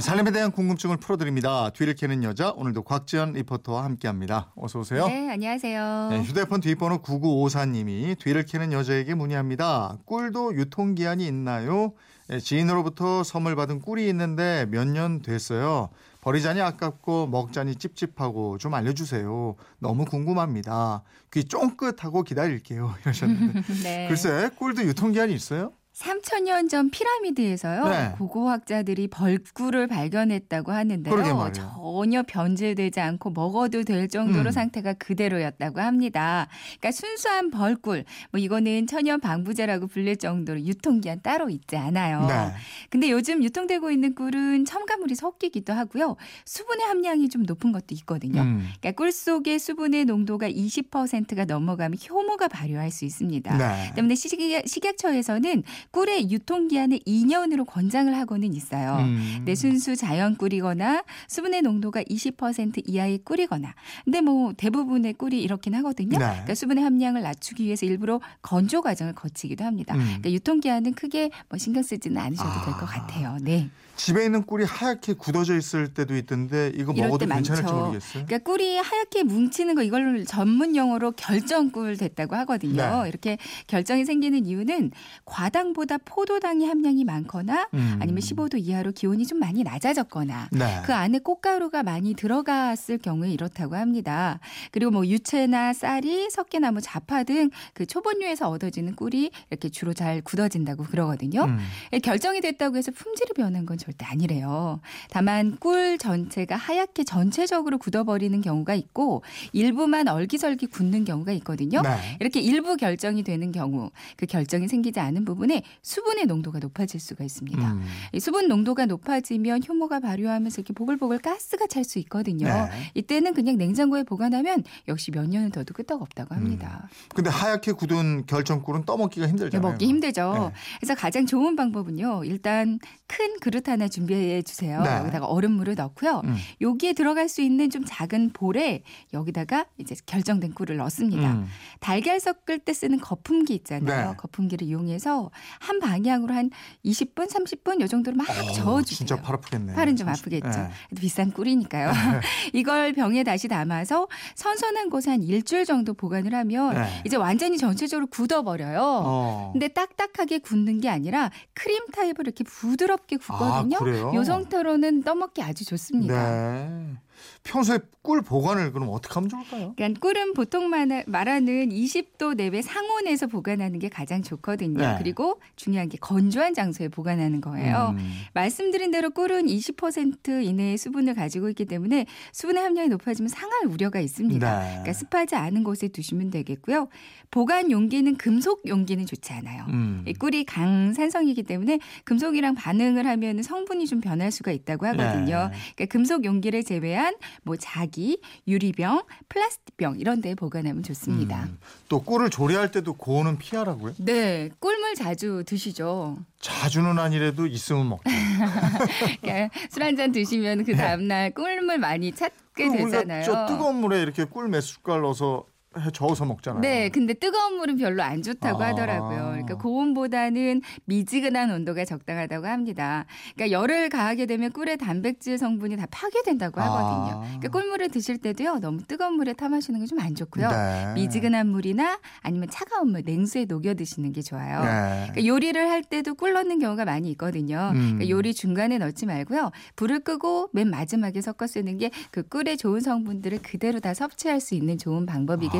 살림에 대한 궁금증을 풀어드립니다. 뒤를 캐는 여자 오늘도 곽지연 리포터와 함께합니다. 어서 오세요. 네, 안녕하세요. 네, 휴대폰 뒷번호 9954님이 뒤를 캐는 여자에게 문의합니다. 꿀도 유통기한이 있나요? 네, 지인으로부터 선물 받은 꿀이 있는데 몇 년 됐어요. 버리자니 아깝고 먹자니 찝찝하고 좀 알려주세요. 너무 궁금합니다. 귀 쫑긋하고 기다릴게요. 이러셨는데. 네. 글쎄 꿀도 유통기한이 있어요? 3천년 전 피라미드에서요. 네. 고고학자들이 벌꿀을 발견했다고 하는데요. 전혀 변질되지 않고 먹어도 될 정도로 음. 상태가 그대로였다고 합니다. 그러니까 순수한 벌꿀, 뭐 이거는 천연 방부제라고 불릴 정도로 유통기한 따로 있지 않아요. 네. 근데 요즘 유통되고 있는 꿀은 첨가물이 섞이기도 하고요. 수분의 함량이 좀 높은 것도 있거든요. 음. 그러니까 꿀 속의 수분의 농도가 20%가 넘어가면 효모가 발효할 수 있습니다. 네. 때문에 식약, 식약처에서는 꿀의 유통기한을 2년으로 권장을 하고는 있어요. 음. 내 순수 자연 꿀이거나 수분의 농도가 20% 이하의 꿀이거나. 근데 뭐 대부분의 꿀이 이렇긴 하거든요. 네. 그러니까 수분의 함량을 낮추기 위해서 일부러 건조 과정을 거치기도 합니다. 음. 그러니까 유통기한은 크게 뭐 신경 쓰지는 않으셔도 될것 아. 같아요. 네. 집에 있는 꿀이 하얗게 굳어져 있을 때도 있던데 이거 먹어도 때 괜찮을지 많죠. 모르겠어요. 그러니까 꿀이 하얗게 뭉치는 거 이걸 전문 용어로 결정꿀 됐다고 하거든요. 네. 이렇게 결정이 생기는 이유는 과당보다 포도당의 함량이 많거나 음. 아니면 15도 이하로 기온이 좀 많이 낮아졌거나 네. 그 안에 꽃가루가 많이 들어갔을 경우에 이렇다고 합니다. 그리고 뭐 유채나 쌀이 석회나무 자파 등 그 초본류에서 얻어지는 꿀이 이렇게 주로 잘 굳어진다고 그러거든요. 음. 결정이 됐다고 해서 품질이 변한 건 절대 아니래요. 다만 꿀 전체가 하얗게 전체적으로 굳어버리는 경우가 있고 일부만 얼기설기 굳는 경우가 있거든요. 네. 이렇게 일부 결정이 되는 경우 그 결정이 생기지 않은 부분에 수분의 농도가 높아질 수가 있습니다. 음. 이 수분 농도가 높아지면 효모가 발효하면서 이렇게 보글보글 가스가 찰 수 있거든요. 네. 이때는 그냥 냉장고에 보관하면 역시 몇 년을 둬도 끄떡없다고 합니다. 근데 하얗게 굳은 결정꿀은 떠먹기가 힘들잖아요. 먹기 힘들죠. 네. 그래서 가장 좋은 방법은요. 일단 큰 그릇 하나 준비해 주세요. 네. 여기다가 얼음물을 넣고요. 음. 여기에 들어갈 수 있는 좀 작은 볼에 여기다가 이제 결정된 꿀을 넣습니다. 음. 달걀 섞을 때 쓰는 거품기 있잖아요. 네. 거품기를 이용해서 한 방향으로 한 20분, 30분 요 정도로 막 어, 저어주세요. 진짜 팔 아프겠네. 팔은 좀 아프겠죠. 네. 비싼 꿀이니까요. 이걸 병에 다시 담아서 선선한 곳에 한 일주일 정도 보관을 하면 네. 이제 완전히 전체적으로 굳어버려요. 어. 근데 딱딱하게 굳는 게 아니라 크림 타입으로 이렇게 부드럽게 굳거든요. 아, 그래요? 요 상태로는 떠먹기 아주 좋습니다. 네. 평소에 꿀 보관을 그럼 어떻게 하면 좋을까요? 그러니까 꿀은 보통 말하- 말하는 20도 내외 상온에서 보관하는 게 가장 좋거든요. 네. 그리고 중요한 게 건조한 장소에 보관하는 거예요. 음. 말씀드린 대로 꿀은 20% 이내의 수분을 가지고 있기 때문에 수분의 함량이 높아지면 상할 우려가 있습니다. 네. 그러니까 습하지 않은 곳에 두시면 되겠고요. 보관 용기는 금속 용기는 좋지 않아요. 음. 이 꿀이 강산성이기 때문에 금속이랑 반응을 하면 성분이 좀 변할 수가 있다고 하거든요. 네. 그러니까 금속 용기를 제외한 뭐 자기, 유리병, 플라스틱병 이런 데에 보관하면 좋습니다. 음. 또 꿀을 조리할 때도 고온은 피하라고요? 네, 꿀물 자주 드시죠. 자주는 아니래도 있으면 먹죠. 그러니까 술 한 잔 드시면 그 다음날 꿀물 많이 찾게 네. 되잖아요. 저 뜨거운 물에 이렇게 꿀 몇 숟갈 넣어서 해 저어서 먹잖아요. 네, 근데 뜨거운 물은 별로 안 좋다고 아. 하더라고요. 그러니까 고온보다는 미지근한 온도가 적당하다고 합니다. 그러니까 열을 가하게 되면 꿀의 단백질 성분이 다 파괴된다고 하거든요. 아. 그러니까 꿀물을 드실 때도요, 너무 뜨거운 물에 타 마시는 게 좀 안 좋고요. 네. 미지근한 물이나 아니면 차가운 물, 냉수에 녹여 드시는 게 좋아요. 네. 그러니까 요리를 할 때도 꿀 넣는 경우가 많이 있거든요. 음. 그러니까 요리 중간에 넣지 말고요. 불을 끄고 맨 마지막에 섞어 쓰는 게 그 꿀의 좋은 성분들을 그대로 다 섭취할 수 있는 좋은 방법이겠